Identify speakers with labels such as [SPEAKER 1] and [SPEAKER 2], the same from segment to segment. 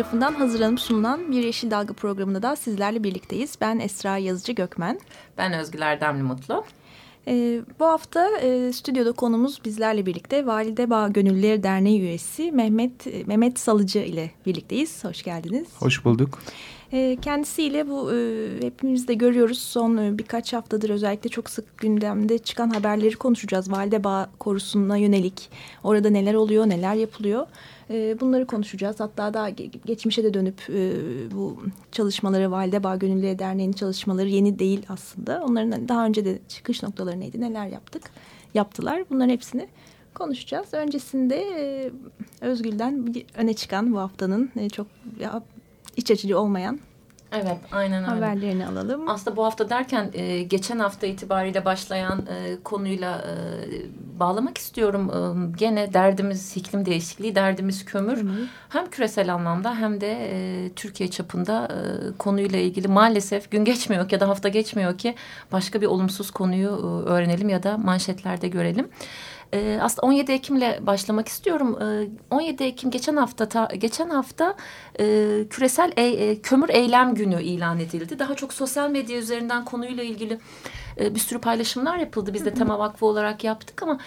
[SPEAKER 1] tarafından hazırlanıp sunulan Bir Yeşil Dalga programında da sizlerle birlikteyiz. Ben Esra Yazıcı Gökmen.
[SPEAKER 2] Ben Özgül Erdemli Mutlu.
[SPEAKER 1] Ee, bu hafta e, stüdyoda konumuz bizlerle birlikte Valide Bağ Gönüllüleri Derneği üyesi Mehmet Mehmet Salıcı ile birlikteyiz. Hoş geldiniz.
[SPEAKER 3] Hoş bulduk.
[SPEAKER 1] E, kendisiyle bu e, hepimiz de görüyoruz son e, birkaç haftadır özellikle çok sık gündemde çıkan haberleri konuşacağız. Valide Bağ korusuna yönelik orada neler oluyor neler yapılıyor. E, bunları konuşacağız. Hatta daha geçmişe de dönüp e, bu çalışmaları Valide Bağ Gönüllüleri Derneği'nin çalışmaları yeni değil aslında. Onların daha önce de çıkış noktaları neydi neler yaptık yaptılar. Bunların hepsini konuşacağız. Öncesinde e, Özgül'den öne çıkan bu haftanın e, çok iç açıcı olmayan
[SPEAKER 2] Evet aynen öyle.
[SPEAKER 1] Haberlerini alalım.
[SPEAKER 2] Aslında bu hafta derken e, geçen hafta itibariyle başlayan e, konuyla e, bağlamak istiyorum. E, gene derdimiz iklim değişikliği, derdimiz kömür. Hı -hı. Hem küresel anlamda hem de e, Türkiye çapında e, konuyla ilgili maalesef gün geçmiyor ki ya da hafta geçmiyor ki başka bir olumsuz konuyu e, öğrenelim ya da manşetlerde görelim. E, aslında 17 Ekim'le başlamak istiyorum. E, ee, 17 Ekim geçen hafta ta, geçen hafta e, küresel e, e, kömür eylem günü ilan edildi. Daha çok sosyal medya üzerinden konuyla ilgili e, bir sürü paylaşımlar yapıldı. Biz de Tema Vakfı olarak yaptık ama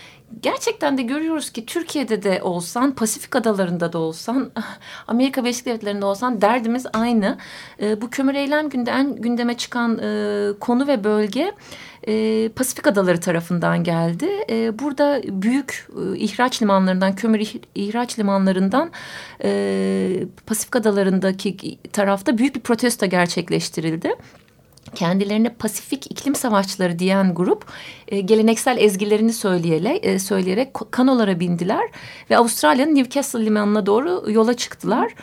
[SPEAKER 2] gerçekten de görüyoruz ki Türkiye'de de olsan, Pasifik adalarında da olsan, Amerika Birleşik Devletleri'nde olsan derdimiz aynı. E, bu kömür eylem günde en gündeme çıkan e, konu ve bölge e, Pasifik adaları tarafından geldi. E, burada büyük e, ihraç limanlarından, kömür ihraç limanlarından e, Pasifik adalarındaki tarafta büyük bir protesto gerçekleştirildi kendilerine Pasifik iklim savaşçıları diyen grup e, geleneksel ezgilerini söyleyerek, e, söyleyerek kanolara bindiler ve Avustralya'nın Newcastle limanına doğru yola çıktılar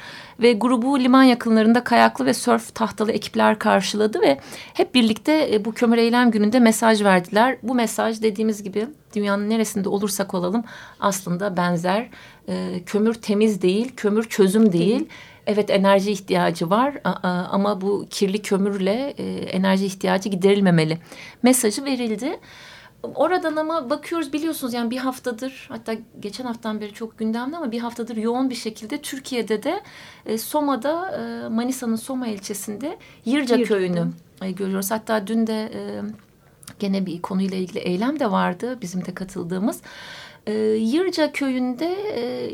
[SPEAKER 2] ve grubu liman yakınlarında kayaklı ve sörf tahtalı ekipler karşıladı ve hep birlikte e, bu kömür eylem gününde mesaj verdiler. Bu mesaj dediğimiz gibi dünyanın neresinde olursak olalım aslında benzer. E, kömür temiz değil, kömür çözüm değil. değil evet enerji ihtiyacı var ama bu kirli kömürle e, enerji ihtiyacı giderilmemeli mesajı verildi. Oradan ama bakıyoruz biliyorsunuz yani bir haftadır hatta geçen haftadan beri çok gündemde ama bir haftadır yoğun bir şekilde Türkiye'de de e, Soma'da e, Manisa'nın Soma ilçesinde Yırca Yırca. köyünü e, görüyoruz. Hatta dün de e, gene bir konuyla ilgili eylem de vardı bizim de katıldığımız. E, Yırca köyünde e,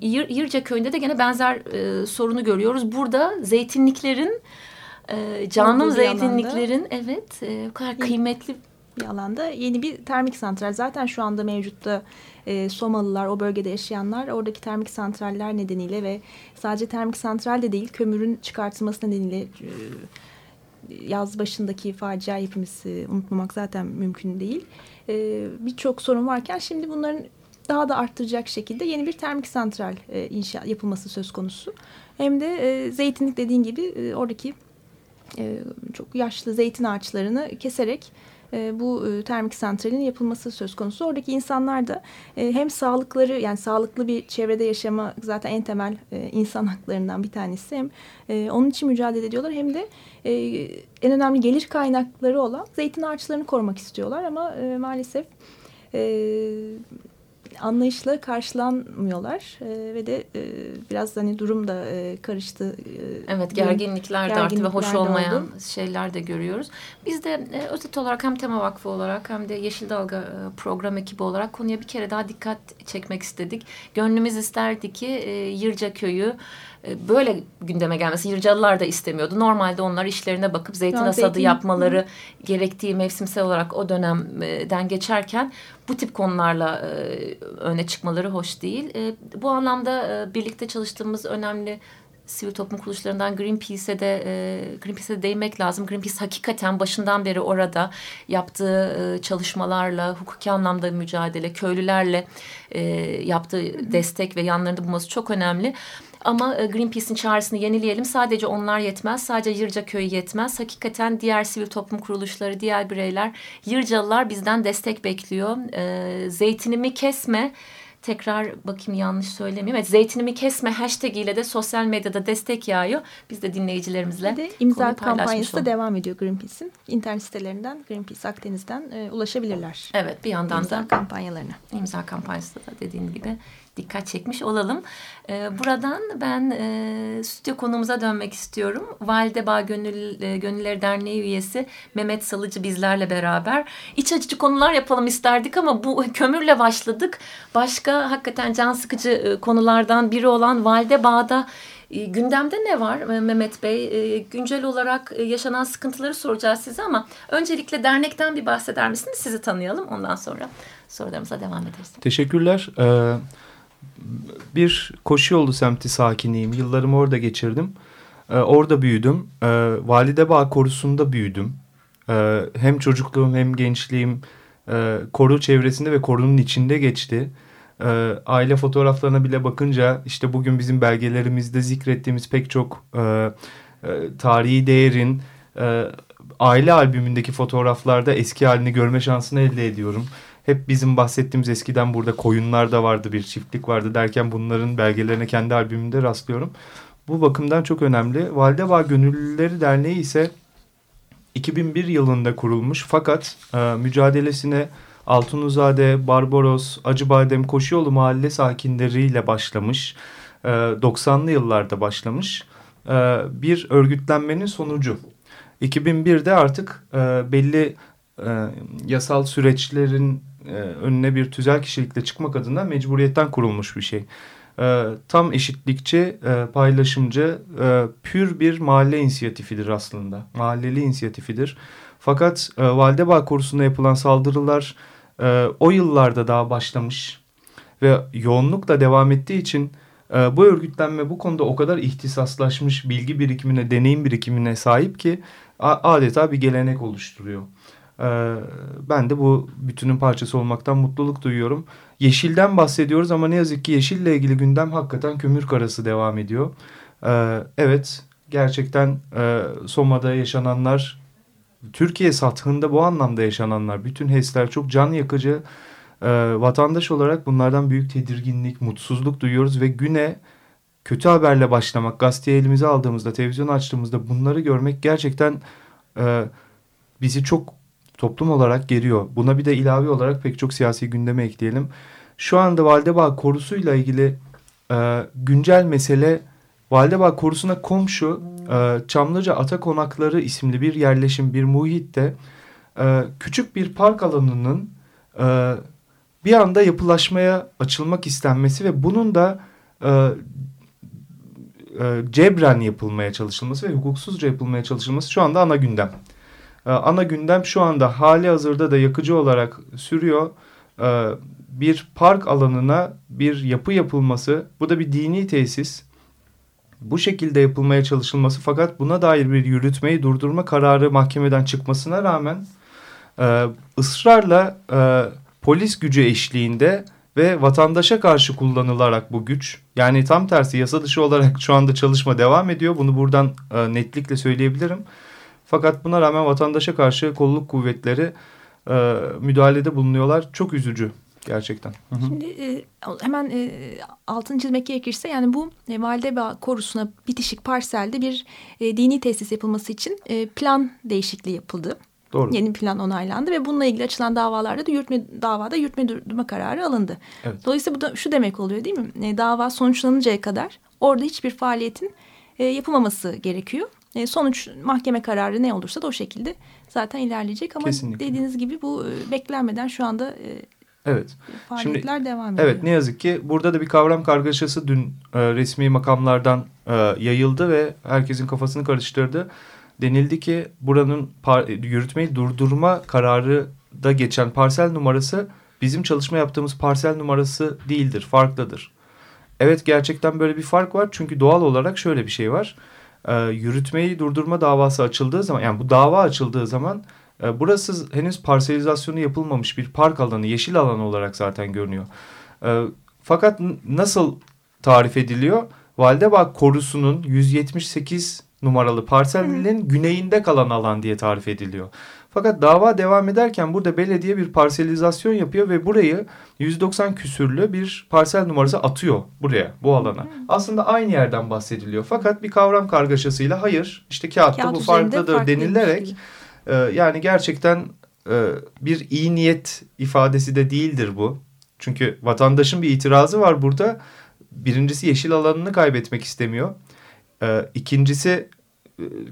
[SPEAKER 2] Yır, Yırca köyünde de gene benzer e, sorunu görüyoruz. Burada zeytinliklerin e, canım zeytinliklerin alanda, evet e, o kadar kıymetli
[SPEAKER 1] bir alanda yeni bir termik santral. Zaten şu anda mevcutta e, Somalılar, o bölgede yaşayanlar oradaki termik santraller nedeniyle ve sadece termik santral de değil kömürün çıkartılması nedeniyle e, yaz başındaki facia hepimiz e, unutmamak zaten mümkün değil. E, Birçok sorun varken şimdi bunların daha da arttıracak şekilde yeni bir termik santral e, inşa yapılması söz konusu. Hem de e, zeytinlik dediğin gibi e, oradaki e, çok yaşlı zeytin ağaçlarını keserek e, bu e, termik santralin yapılması söz konusu. Oradaki insanlar da e, hem sağlıkları yani sağlıklı bir çevrede yaşama zaten en temel insan haklarından bir tanesi. Hem onun için mücadele ediyorlar hem de en önemli gelir kaynakları olan zeytin ağaçlarını korumak istiyorlar ama maalesef anlayışla karşılanmıyorlar e, ve de e, biraz hani durum da e, karıştı.
[SPEAKER 2] E, evet gerginlikler de arttı ve hoş olmayan oldu. şeyler de görüyoruz. Biz de e, özet olarak hem Tema Vakfı olarak hem de Yeşil Dalga e, program ekibi olarak konuya bir kere daha dikkat çekmek istedik. Gönlümüz isterdi ki e, Yırca Köyü böyle gündeme gelmesi Yırcalılar da istemiyordu. Normalde onlar işlerine bakıp zeytin ya, hasadı zeytin. yapmaları Hı. gerektiği mevsimsel olarak o dönemden geçerken bu tip konularla e, öne çıkmaları hoş değil. E, bu anlamda birlikte çalıştığımız önemli sivil toplum kuruluşlarından Greenpeace'e de e, Greenpeace'e değinmek lazım. Greenpeace hakikaten başından beri orada yaptığı e, çalışmalarla, hukuki anlamda mücadele, köylülerle e, yaptığı destek ve yanlarında bulması çok önemli. Ama e, Greenpeace'in çağrısını yenileyelim. Sadece onlar yetmez. Sadece Yırca Köyü yetmez. Hakikaten diğer sivil toplum kuruluşları, diğer bireyler, Yırcalılar bizden destek bekliyor. E, zeytinimi kesme tekrar bakayım yanlış söylemeyeyim. Evet, zeytinimi kesme hashtag ile de sosyal medyada destek yağıyor. Biz de dinleyicilerimizle
[SPEAKER 1] de imza kampanyası da devam ediyor Greenpeace'in. İnternet sitelerinden Greenpeace Akdeniz'den e, ulaşabilirler.
[SPEAKER 2] Evet bir yandan
[SPEAKER 1] imza
[SPEAKER 2] da
[SPEAKER 1] kampanyalarına.
[SPEAKER 2] İmza kampanyası da dediğim gibi dikkat çekmiş olalım. Ee, buradan ben e, stüdyo konumuza dönmek istiyorum. Validebağ Gönül, e, Gönülleri Derneği üyesi Mehmet Salıcı bizlerle beraber. İç açıcı konular yapalım isterdik ama bu kömürle başladık. Başka hakikaten can sıkıcı e, konulardan biri olan Validebağ'da e, gündemde ne var e, Mehmet Bey? E, güncel olarak yaşanan sıkıntıları soracağız size ama öncelikle dernekten bir bahseder misiniz? Sizi tanıyalım ondan sonra sorularımıza devam ederiz.
[SPEAKER 3] Teşekkürler. Ee, bir koşu yolu semti sakiniyim. Yıllarımı orada geçirdim. Ee, orada büyüdüm. Ee, Validebağ korusunda büyüdüm. Ee, hem çocukluğum hem gençliğim e, koru çevresinde ve korunun içinde geçti. Ee, aile fotoğraflarına bile bakınca işte bugün bizim belgelerimizde zikrettiğimiz pek çok e, e, tarihi değerin e, aile albümündeki fotoğraflarda eski halini görme şansını elde ediyorum hep bizim bahsettiğimiz eskiden burada koyunlar da vardı bir çiftlik vardı derken bunların belgelerine kendi albümümde rastlıyorum. Bu bakımdan çok önemli. Validebağ Gönüllüleri Derneği ise 2001 yılında kurulmuş fakat e, mücadelesine Altunuzade, Barbaros, Acıbadem, Koşuyolu mahalle sakinleriyle başlamış. E, 90'lı yıllarda başlamış. E, bir örgütlenmenin sonucu. 2001'de artık e, belli e, yasal süreçlerin e, önüne bir tüzel kişilikle çıkmak adına mecburiyetten kurulmuş bir şey. E, tam eşitlikçi, e, paylaşımcı, e, pür bir mahalle inisiyatifidir aslında. Mahalleli inisiyatifidir. Fakat e, Validebağ konusunda yapılan saldırılar o yıllarda daha başlamış ve yoğunlukla devam ettiği için bu örgütlenme bu konuda o kadar ihtisaslaşmış bilgi birikimine, deneyim birikimine sahip ki adeta bir gelenek oluşturuyor. Ee, ben de bu bütünün parçası olmaktan mutluluk duyuyorum. Yeşilden bahsediyoruz ama ne yazık ki yeşille ilgili gündem hakikaten kömür karası devam ediyor. Ee, evet gerçekten e, Soma'da yaşananlar, Türkiye sathında bu anlamda yaşananlar, bütün HES'ler çok can yakıcı. Ee, vatandaş olarak bunlardan büyük tedirginlik, mutsuzluk duyuyoruz ve güne kötü haberle başlamak, gazeteyi elimize aldığımızda, televizyon açtığımızda bunları görmek gerçekten e, bizi çok toplum olarak geriyor. Buna bir de ilave olarak pek çok siyasi gündeme ekleyelim. Şu anda Validebağ korusuyla ilgili e, güncel mesele Validebağ korusuna komşu e, Çamlıca Ata Konakları isimli bir yerleşim, bir muhitte e, küçük bir park alanının e, bir anda yapılaşmaya açılmak istenmesi ve bunun da e, e, cebren yapılmaya çalışılması ve hukuksuzca yapılmaya çalışılması şu anda ana gündem. Ee, ana gündem şu anda hali hazırda da yakıcı olarak sürüyor. Ee, bir park alanına bir yapı yapılması, bu da bir dini tesis. Bu şekilde yapılmaya çalışılması fakat buna dair bir yürütmeyi durdurma kararı mahkemeden çıkmasına rağmen e, ısrarla e, polis gücü eşliğinde ve vatandaşa karşı kullanılarak bu güç yani tam tersi yasa dışı olarak şu anda çalışma devam ediyor. Bunu buradan e, netlikle söyleyebilirim. Fakat buna rağmen vatandaşa karşı kolluk kuvvetleri e, müdahalede bulunuyorlar. Çok üzücü gerçekten.
[SPEAKER 1] Hı hı. Şimdi e, hemen e, altını çizmek gerekirse yani bu e, Validebağ korusuna bitişik parselde bir e, dini tesis yapılması için e, plan değişikliği yapıldı.
[SPEAKER 3] Doğru.
[SPEAKER 1] Yeni plan onaylandı ve bununla ilgili açılan davalarda da yürütme davada yürütme durdurma kararı alındı.
[SPEAKER 3] Evet.
[SPEAKER 1] Dolayısıyla bu da şu demek oluyor değil mi? E, dava sonuçlanıncaya kadar orada hiçbir faaliyetin e, yapılmaması gerekiyor. E, sonuç mahkeme kararı ne olursa da o şekilde zaten ilerleyecek. Ama Kesinlikle. dediğiniz gibi bu e, beklenmeden şu anda e,
[SPEAKER 3] Evet.
[SPEAKER 1] Faaliyetler Şimdi, devam ediyor.
[SPEAKER 3] Evet ne yazık ki burada da bir kavram kargaşası dün e, resmi makamlardan e, yayıldı ve herkesin kafasını karıştırdı. Denildi ki buranın yürütmeyi durdurma kararı da geçen parsel numarası bizim çalışma yaptığımız parsel numarası değildir, farklıdır. Evet gerçekten böyle bir fark var. Çünkü doğal olarak şöyle bir şey var. E, yürütmeyi durdurma davası açıldığı zaman yani bu dava açıldığı zaman e, burası henüz parselizasyonu yapılmamış bir park alanı, yeşil alan olarak zaten görünüyor. E, fakat nasıl tarif ediliyor? Validebağ korusunun 178 numaralı parselinin güneyinde kalan alan diye tarif ediliyor. Fakat dava devam ederken burada belediye bir parselizasyon yapıyor ve burayı 190 küsürlü bir parsel numarası atıyor buraya bu alana. Aslında aynı yerden bahsediliyor. Fakat bir kavram kargaşasıyla hayır işte kağıtta
[SPEAKER 1] Kağıt
[SPEAKER 3] bu farklıdır denilerek
[SPEAKER 1] gibi.
[SPEAKER 3] e, yani gerçekten e, bir iyi niyet ifadesi de değildir bu. Çünkü vatandaşın bir itirazı var burada. Birincisi yeşil alanını kaybetmek istemiyor. E, ikincisi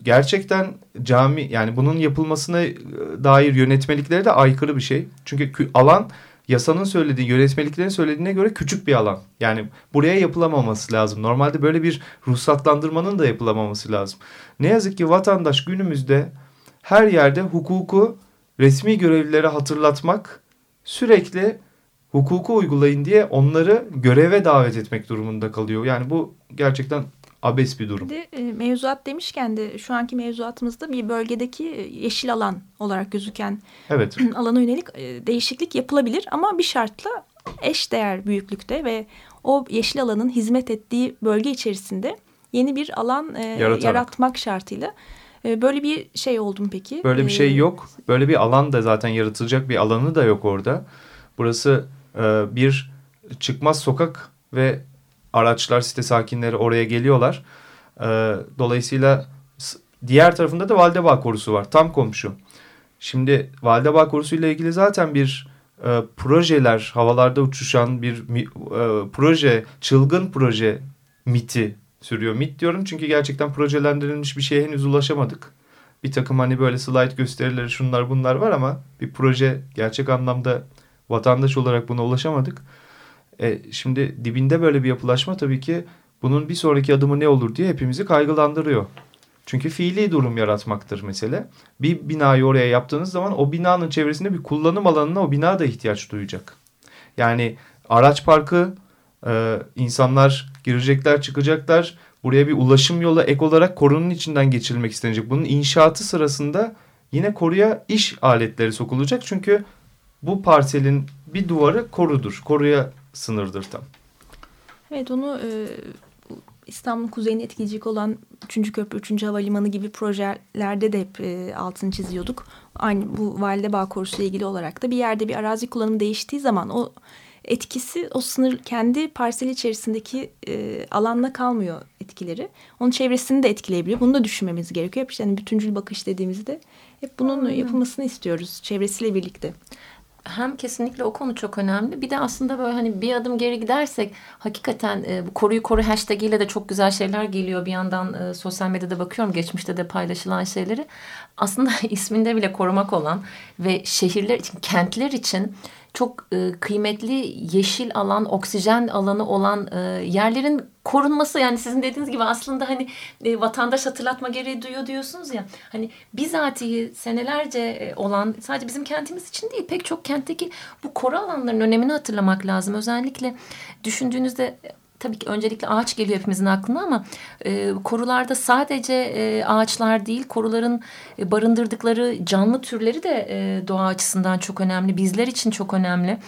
[SPEAKER 3] gerçekten cami yani bunun yapılmasına e, dair yönetmeliklere de aykırı bir şey. Çünkü alan yasanın söylediği yönetmeliklerin söylediğine göre küçük bir alan. Yani buraya yapılamaması lazım. Normalde böyle bir ruhsatlandırmanın da yapılamaması lazım. Ne yazık ki vatandaş günümüzde her yerde hukuku resmi görevlilere hatırlatmak sürekli hukuku uygulayın diye onları göreve davet etmek durumunda kalıyor. Yani bu gerçekten abes bir durum.
[SPEAKER 1] De e, mevzuat demişken de şu anki mevzuatımızda bir bölgedeki yeşil alan olarak gözüken
[SPEAKER 3] evet.
[SPEAKER 1] alana yönelik e, değişiklik yapılabilir ama bir şartla eş değer büyüklükte ve o yeşil alanın hizmet ettiği bölge içerisinde yeni bir alan e, yaratmak şartıyla. E, böyle bir şey oldu mu peki?
[SPEAKER 3] Böyle bir şey yok. Böyle bir alan da zaten yaratılacak bir alanı da yok orada. Burası e, bir çıkmaz sokak ve araçlar site sakinleri oraya geliyorlar. E, dolayısıyla diğer tarafında da Valdebağ korusu var. Tam komşu. Şimdi Valdebağ korusu ile ilgili zaten bir e, projeler havalarda uçuşan bir e, proje çılgın proje miti sürüyor. Mit diyorum çünkü gerçekten projelendirilmiş bir şeye henüz ulaşamadık. Bir takım hani böyle slide gösterileri şunlar bunlar var ama bir proje gerçek anlamda vatandaş olarak buna ulaşamadık. E, şimdi dibinde böyle bir yapılaşma tabii ki bunun bir sonraki adımı ne olur diye hepimizi kaygılandırıyor. Çünkü fiili durum yaratmaktır mesele. Bir binayı oraya yaptığınız zaman o binanın çevresinde bir kullanım alanına o bina da ihtiyaç duyacak. Yani araç parkı, e, insanlar girecekler çıkacaklar. Buraya bir ulaşım yolu ek olarak korunun içinden geçirilmek istenecek. Bunun inşaatı sırasında yine koruya iş aletleri sokulacak. Çünkü bu parselin bir duvarı korudur. Koruya sınırdır tam.
[SPEAKER 1] Evet onu e, İstanbul'un kuzeyini etkileyecek olan 3. Köprü, 3. Havalimanı gibi projelerde de hep e, altını çiziyorduk. Aynı bu Validebağ Korusu ile ilgili olarak da bir yerde bir arazi kullanımı değiştiği zaman o etkisi o sınır kendi parsel içerisindeki e, alanla kalmıyor etkileri. Onun çevresini de etkileyebiliyor. Bunu da düşünmemiz gerekiyor. Hep işte hani bütüncül bakış dediğimizde hep bunun Aynen. yapılmasını istiyoruz çevresiyle birlikte
[SPEAKER 2] hem kesinlikle o konu çok önemli. Bir de aslında böyle hani bir adım geri gidersek hakikaten e, bu koruyu koru hashtag ile de çok güzel şeyler geliyor. Bir yandan e, sosyal medyada bakıyorum geçmişte de paylaşılan şeyleri. Aslında isminde bile korumak olan ve şehirler için, kentler için çok e, kıymetli yeşil alan, oksijen alanı olan e, yerlerin korunması yani sizin dediğiniz gibi aslında hani e, vatandaş hatırlatma gereği duyuyor diyorsunuz ya. Hani bizatihi senelerce e, olan sadece bizim kentimiz için değil pek çok kentteki bu koru alanlarının önemini hatırlamak lazım. Özellikle düşündüğünüzde tabii ki öncelikle ağaç geliyor hepimizin aklına ama e, korularda sadece e, ağaçlar değil koruların e, barındırdıkları canlı türleri de e, doğa açısından çok önemli. Bizler için çok önemli.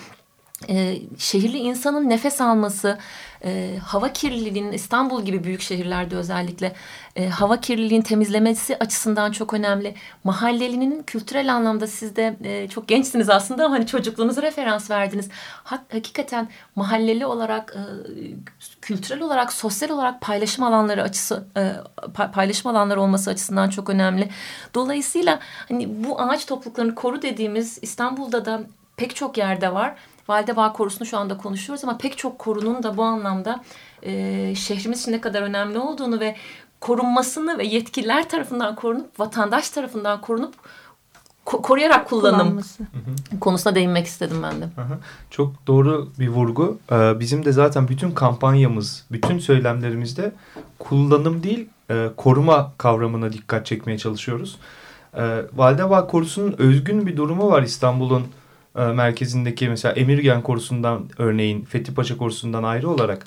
[SPEAKER 2] E, şehirli insanın nefes alması, e, hava kirliliğinin İstanbul gibi büyük şehirlerde özellikle e, hava kirliliğinin temizlemesi açısından çok önemli. Mahallelinin kültürel anlamda siz de e, çok gençsiniz aslında ama hani çocukluğunuza referans verdiniz. Ha, hakikaten mahalleli olarak, e, kültürel olarak, sosyal olarak paylaşım alanları açısı e, paylaşım alanları olması açısından çok önemli. Dolayısıyla hani bu ağaç topluluklarını koru dediğimiz İstanbul'da da pek çok yerde var. Validebağ korusunu şu anda konuşuyoruz ama pek çok korunun da bu anlamda e, şehrimiz için ne kadar önemli olduğunu ve korunmasını ve yetkililer tarafından korunup vatandaş tarafından korunup ko koruyarak kullanım konusuna değinmek istedim ben de.
[SPEAKER 3] Çok doğru bir vurgu. Ee, bizim de zaten bütün kampanyamız, bütün söylemlerimizde kullanım değil e, koruma kavramına dikkat çekmeye çalışıyoruz. Validebağ Korusu'nun özgün bir durumu var İstanbul'un e, merkezindeki mesela Emirgen Korusu'ndan örneğin Fethi Paşa Korusu'ndan ayrı olarak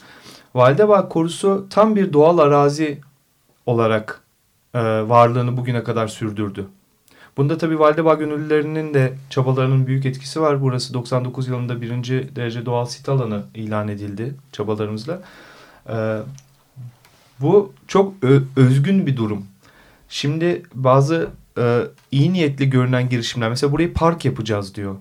[SPEAKER 3] Validebağ Korusu tam bir doğal arazi olarak e, varlığını bugüne kadar sürdürdü. Bunda tabii Validebağ gönüllülerinin de çabalarının büyük etkisi var. Burası 99 yılında birinci derece doğal sit alanı ilan edildi çabalarımızla. Ee, bu çok özgün bir durum. Şimdi bazı e, iyi niyetli görünen girişimler mesela burayı park yapacağız diyor.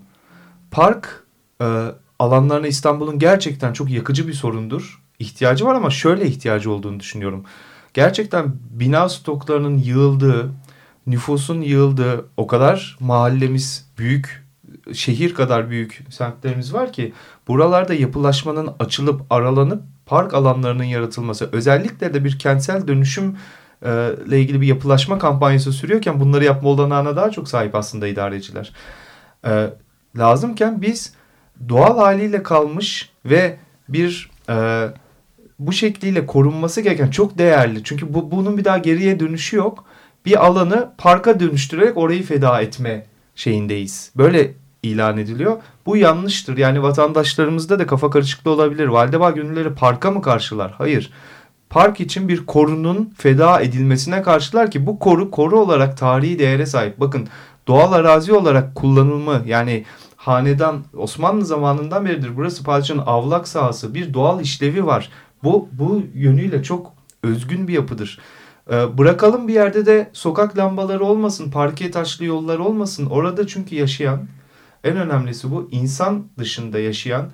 [SPEAKER 3] Park e, alanlarına İstanbul'un gerçekten çok yakıcı bir sorundur. İhtiyacı var ama şöyle ihtiyacı olduğunu düşünüyorum. Gerçekten bina stoklarının yığıldığı, nüfusun yığıldığı o kadar mahallemiz büyük, şehir kadar büyük semtlerimiz var ki buralarda yapılaşmanın açılıp aralanıp park alanlarının yaratılması özellikle de bir kentsel dönüşüm e, ile ilgili bir yapılaşma kampanyası sürüyorken bunları yapma olanağına daha çok sahip aslında idareciler. Lazımken biz doğal haliyle kalmış ve bir e, bu şekliyle korunması gereken çok değerli. Çünkü bu, bunun bir daha geriye dönüşü yok. Bir alanı parka dönüştürerek orayı feda etme şeyindeyiz. Böyle ilan ediliyor. Bu yanlıştır. Yani vatandaşlarımızda da kafa karışıklığı olabilir. Valdebağ gönülleri parka mı karşılar? Hayır. Park için bir korunun feda edilmesine karşılar ki bu koru koru olarak tarihi değere sahip. Bakın doğal arazi olarak kullanılma yani hanedan Osmanlı zamanından beridir burası padişahın avlak sahası bir doğal işlevi var. Bu, bu yönüyle çok özgün bir yapıdır. Ee, bırakalım bir yerde de sokak lambaları olmasın, parke taşlı yollar olmasın. Orada çünkü yaşayan, en önemlisi bu, insan dışında yaşayan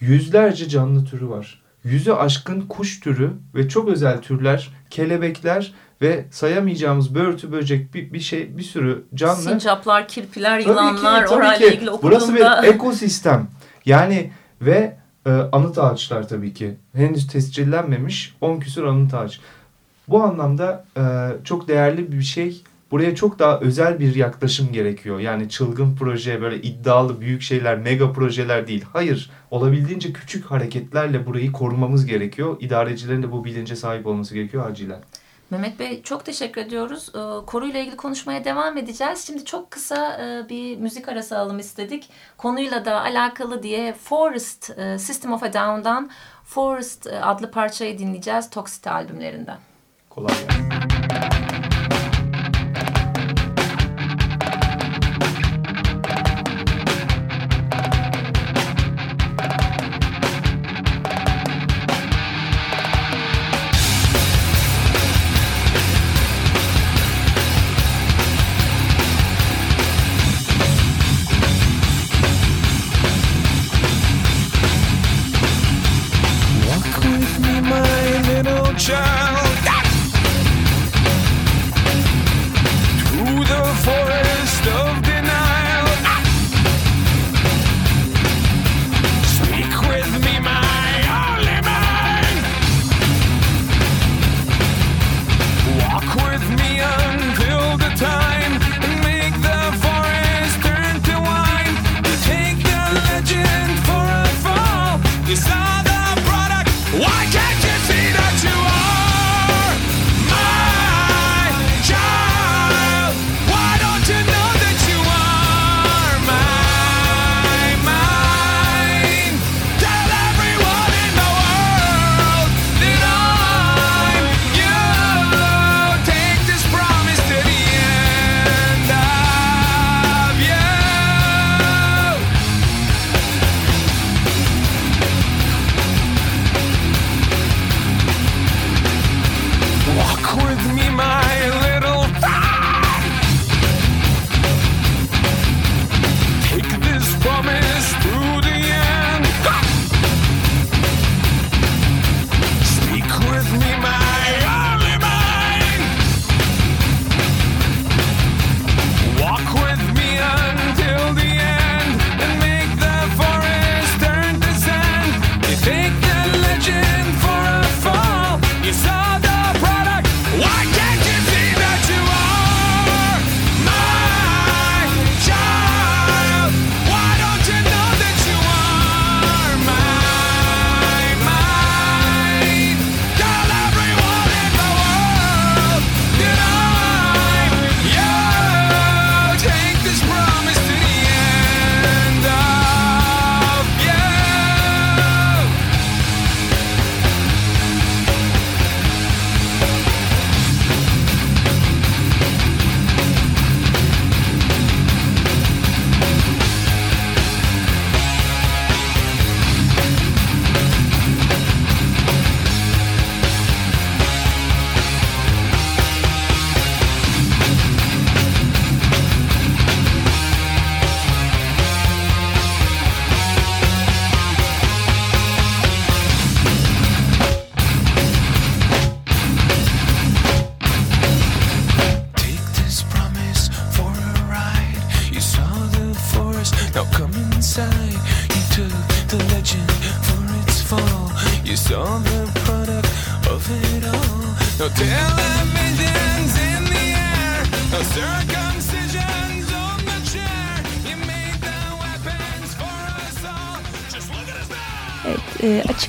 [SPEAKER 3] yüzlerce canlı türü var. Yüzü aşkın kuş türü ve çok özel türler, kelebekler ve sayamayacağımız börtü böcek bir, bir şey bir sürü canlı.
[SPEAKER 2] Sincaplar, kirpiler, tabii yılanlar ki, orayla ilgili okuduğumda.
[SPEAKER 3] Burası bir ekosistem. Yani ve e, anıt ağaçlar tabii ki. Henüz tescillenmemiş 10 küsur anıt ağaç. Bu anlamda e, çok değerli bir şey. Buraya çok daha özel bir yaklaşım gerekiyor. Yani çılgın proje, böyle iddialı büyük şeyler, mega projeler değil. Hayır, olabildiğince küçük hareketlerle burayı korumamız gerekiyor. İdarecilerin de bu bilince sahip olması gerekiyor acilen.
[SPEAKER 2] Mehmet Bey çok teşekkür ediyoruz. Ee, konuyla ilgili konuşmaya devam edeceğiz. Şimdi çok kısa e, bir müzik arası alalım istedik. Konuyla da alakalı diye Forest e, System of a Down'dan Forest e, adlı parçayı dinleyeceğiz Toxicity albümlerinden.
[SPEAKER 3] Kolay gelsin.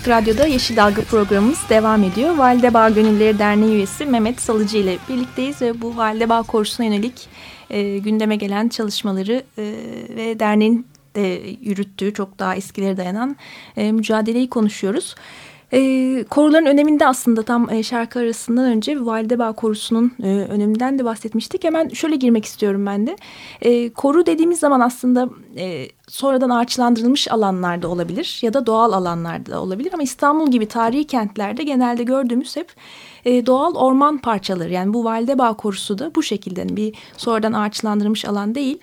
[SPEAKER 1] Radyo'da Yeşil Dalga programımız devam ediyor. Valide Bağ Gönülleri Derneği üyesi Mehmet Salıcı ile birlikteyiz ve bu Valide Bağ korusuna yönelik e, gündeme gelen çalışmaları e, ve derneğin de yürüttüğü çok daha eskilere dayanan e, mücadeleyi konuşuyoruz. E, koruların öneminde aslında tam e, şarkı arasından önce Valide Bağ korusunun e, öneminden de bahsetmiştik. Hemen şöyle girmek istiyorum ben de. E, koru dediğimiz zaman aslında e, sonradan ağaçlandırılmış alanlarda olabilir ya da doğal alanlarda olabilir. Ama İstanbul gibi tarihi kentlerde genelde gördüğümüz hep e, doğal orman parçaları. Yani bu Valide Bağ korusu da bu şekilde yani bir sonradan ağaçlandırılmış alan değil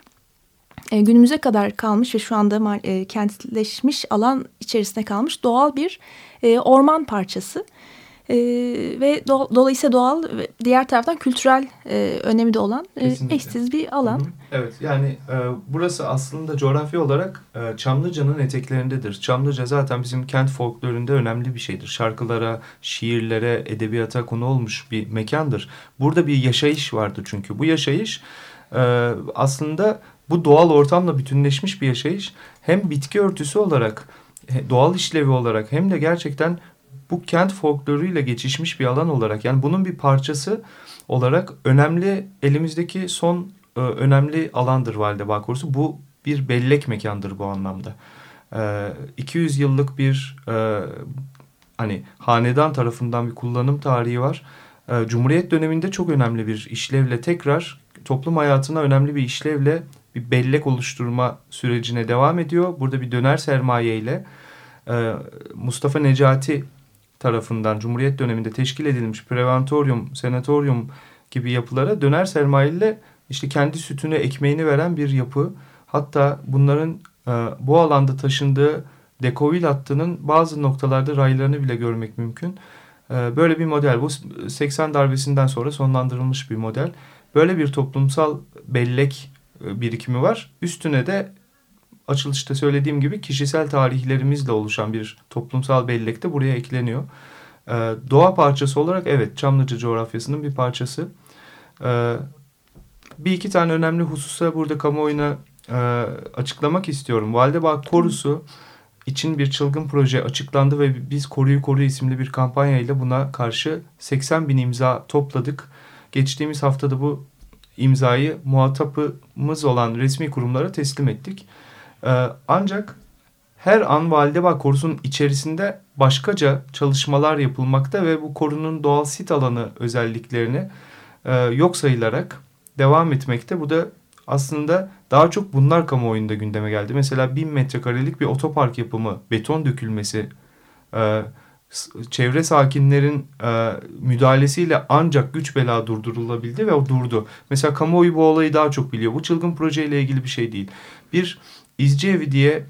[SPEAKER 1] e, günümüze kadar kalmış ve şu anda e, kentleşmiş alan içerisinde kalmış doğal bir e, orman parçası. E, ve do dolayısıyla doğal ve diğer taraftan kültürel e, önemi de olan e, eşsiz bir alan. Hı hı.
[SPEAKER 3] Evet yani e, burası aslında coğrafi olarak e, Çamlıca'nın eteklerindedir. Çamlıca zaten bizim kent folklorunda önemli bir şeydir. Şarkılara, şiirlere, edebiyata konu olmuş bir mekandır. Burada bir yaşayış vardı çünkü. Bu yaşayış e, aslında bu doğal ortamla bütünleşmiş bir yaşayış hem bitki örtüsü olarak doğal işlevi olarak hem de gerçekten bu kent folkloruyla geçişmiş bir alan olarak yani bunun bir parçası olarak önemli elimizdeki son e, önemli alandır Valide Bağ Korusu. Bu bir bellek mekandır bu anlamda. E, 200 yıllık bir e, hani hanedan tarafından bir kullanım tarihi var. E, Cumhuriyet döneminde çok önemli bir işlevle tekrar toplum hayatına önemli bir işlevle bir bellek oluşturma sürecine devam ediyor. Burada bir döner sermaye ile e, Mustafa Necati tarafından Cumhuriyet döneminde teşkil edilmiş preventorium, senatorium gibi yapılara döner sermaye ile işte kendi sütünü, ekmeğini veren bir yapı. Hatta bunların e, bu alanda taşındığı dekovil hattının bazı noktalarda raylarını bile görmek mümkün. E, böyle bir model. Bu 80 darbesinden sonra sonlandırılmış bir model. Böyle bir toplumsal bellek birikimi var. Üstüne de açılışta söylediğim gibi kişisel tarihlerimizle oluşan bir toplumsal bellek de buraya ekleniyor. Ee, doğa parçası olarak evet Çamlıca coğrafyasının bir parçası. Ee, bir iki tane önemli hususa burada kamuoyuna e, açıklamak istiyorum. Validebağ Korusu için bir çılgın proje açıklandı ve biz Koruyu Koru isimli bir kampanya ile buna karşı 80 bin imza topladık. Geçtiğimiz haftada bu imzayı muhatapımız olan resmi kurumlara teslim ettik. Ee, ancak her an Validebağ Korusu'nun içerisinde başkaca çalışmalar yapılmakta ve bu korunun doğal sit alanı özelliklerini e, yok sayılarak devam etmekte. Bu da aslında daha çok bunlar kamuoyunda gündeme geldi. Mesela bin metrekarelik bir otopark yapımı, beton dökülmesi, e, çevre sakinlerin e, müdahalesiyle ancak güç bela durdurulabildi ve o durdu. Mesela kamuoyu bu olayı daha çok biliyor. Bu çılgın projeyle ilgili bir şey değil. Bir izci evi diye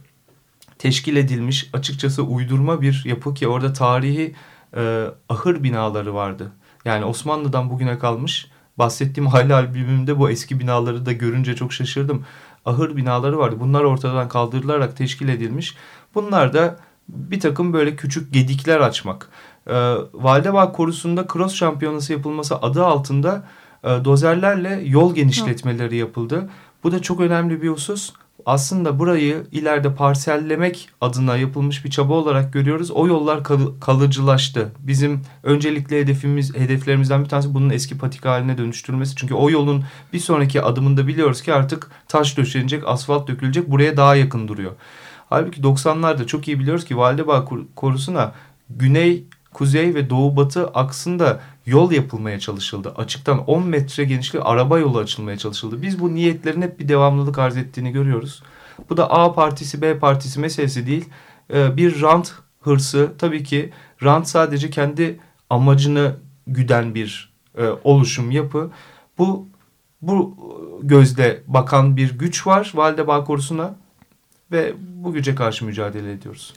[SPEAKER 3] teşkil edilmiş açıkçası uydurma bir yapı ki orada tarihi e, ahır binaları vardı. Yani Osmanlı'dan bugüne kalmış. Bahsettiğim hali albümümde bu eski binaları da görünce çok şaşırdım. Ahır binaları vardı. Bunlar ortadan kaldırılarak teşkil edilmiş. Bunlar da bir takım böyle küçük gedikler açmak. E, Validebağ Korusu'nda cross şampiyonası yapılması adı altında e, dozerlerle yol genişletmeleri yapıldı. Bu da çok önemli bir husus. Aslında burayı ileride parsellemek adına yapılmış bir çaba olarak görüyoruz. O yollar kal kalıcılaştı. Bizim öncelikli hedefimiz hedeflerimizden bir tanesi bunun eski patika haline dönüştürülmesi. Çünkü o yolun bir sonraki adımında biliyoruz ki artık taş döşenecek, asfalt dökülecek. Buraya daha yakın duruyor. Halbuki 90'larda çok iyi biliyoruz ki Validebağ korusuna güney, kuzey ve doğu batı aksında yol yapılmaya çalışıldı. Açıktan 10 metre genişliği araba yolu açılmaya çalışıldı. Biz bu niyetlerin hep bir devamlılık arz ettiğini görüyoruz. Bu da A partisi B partisi meselesi değil. Ee, bir rant hırsı tabii ki rant sadece kendi amacını güden bir e, oluşum yapı. Bu bu gözle bakan bir güç var Validebağ korusuna ve bu güce karşı mücadele ediyoruz.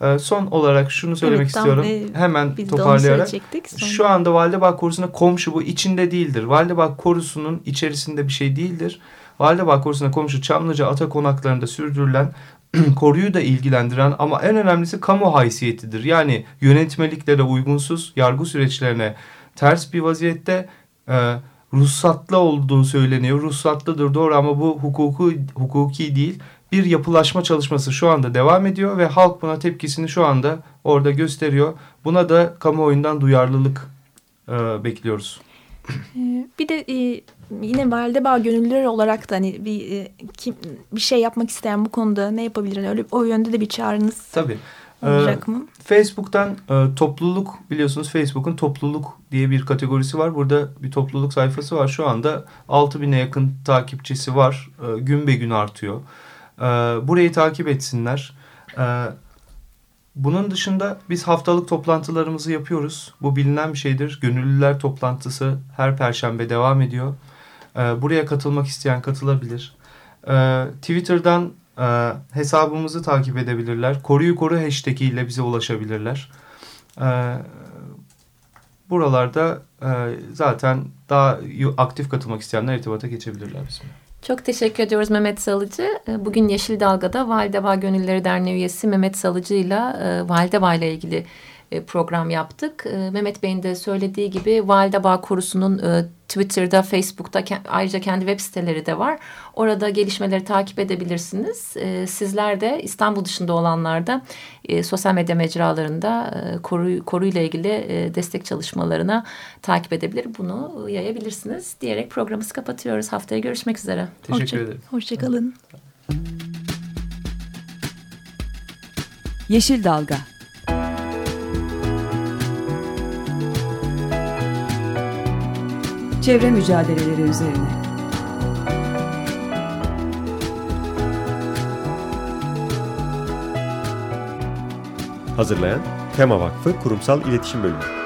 [SPEAKER 3] Ee, son olarak şunu söylemek evet, istiyorum. E, Hemen toparlayarak. Şu anda Validebağ Korusu'na komşu bu içinde değildir. Validebağ Korusu'nun içerisinde bir şey değildir. Validebağ Korusu'na komşu Çamlıca Ata konaklarında sürdürülen koruyu da ilgilendiren ama en önemlisi kamu haysiyetidir. Yani yönetmeliklere uygunsuz, yargı süreçlerine ters bir vaziyette e, ruhsatlı olduğu söyleniyor. Ruhsatlıdır doğru ama bu hukuku, hukuki değil. Bir yapılaşma çalışması şu anda devam ediyor ve halk buna tepkisini şu anda orada gösteriyor. Buna da kamuoyundan duyarlılık e, bekliyoruz.
[SPEAKER 1] Ee, Bir de e, yine Validebağ gönüllüleri olarak da hani bir e, kim bir şey yapmak isteyen bu konuda ne yapabilir? Hani öyle o yönde de bir çağrınız
[SPEAKER 3] Tabii. Ee,
[SPEAKER 1] mı?
[SPEAKER 3] Facebook'tan e, topluluk biliyorsunuz Facebook'un topluluk diye bir kategorisi var. Burada bir topluluk sayfası var. Şu anda 6000'e yakın takipçisi var. E, gün be gün artıyor. E, burayı takip etsinler. E, bunun dışında biz haftalık toplantılarımızı yapıyoruz. Bu bilinen bir şeydir. Gönüllüler toplantısı her perşembe devam ediyor. E, buraya katılmak isteyen katılabilir. E, Twitter'dan e, hesabımızı takip edebilirler. Koruyu koru hashtag ile bize ulaşabilirler. E, buralarda e, zaten daha aktif katılmak isteyenler irtibata geçebilirler bizimle.
[SPEAKER 2] Çok teşekkür ediyoruz Mehmet Salıcı. E, Bugün Yeşil Dalga'da Validebağ Gönülleri Derneği üyesi Mehmet Salıcı ile Validebağ ile ilgili e, program yaptık. E, Mehmet Bey'in de söylediği gibi Validebağ Korusu'nun e, Twitter'da, Facebook'ta ayrıca kendi web siteleri de var. Orada gelişmeleri takip edebilirsiniz. E, Sizler de İstanbul dışında olanlar da e, sosyal medya mecralarında e, koru, koruyla ilgili e, destek çalışmalarına takip edebilir. Bunu yayabilirsiniz diyerek programımızı kapatıyoruz. Haftaya görüşmek üzere.
[SPEAKER 3] Teşekkür
[SPEAKER 1] Hoşça-
[SPEAKER 3] ederim.
[SPEAKER 1] Hoşçakalın.
[SPEAKER 4] Yeşil Dalga Çevre mücadeleleri üzerine
[SPEAKER 5] Hazırlayan Tema Vakfı Kurumsal İletişim Bölümü.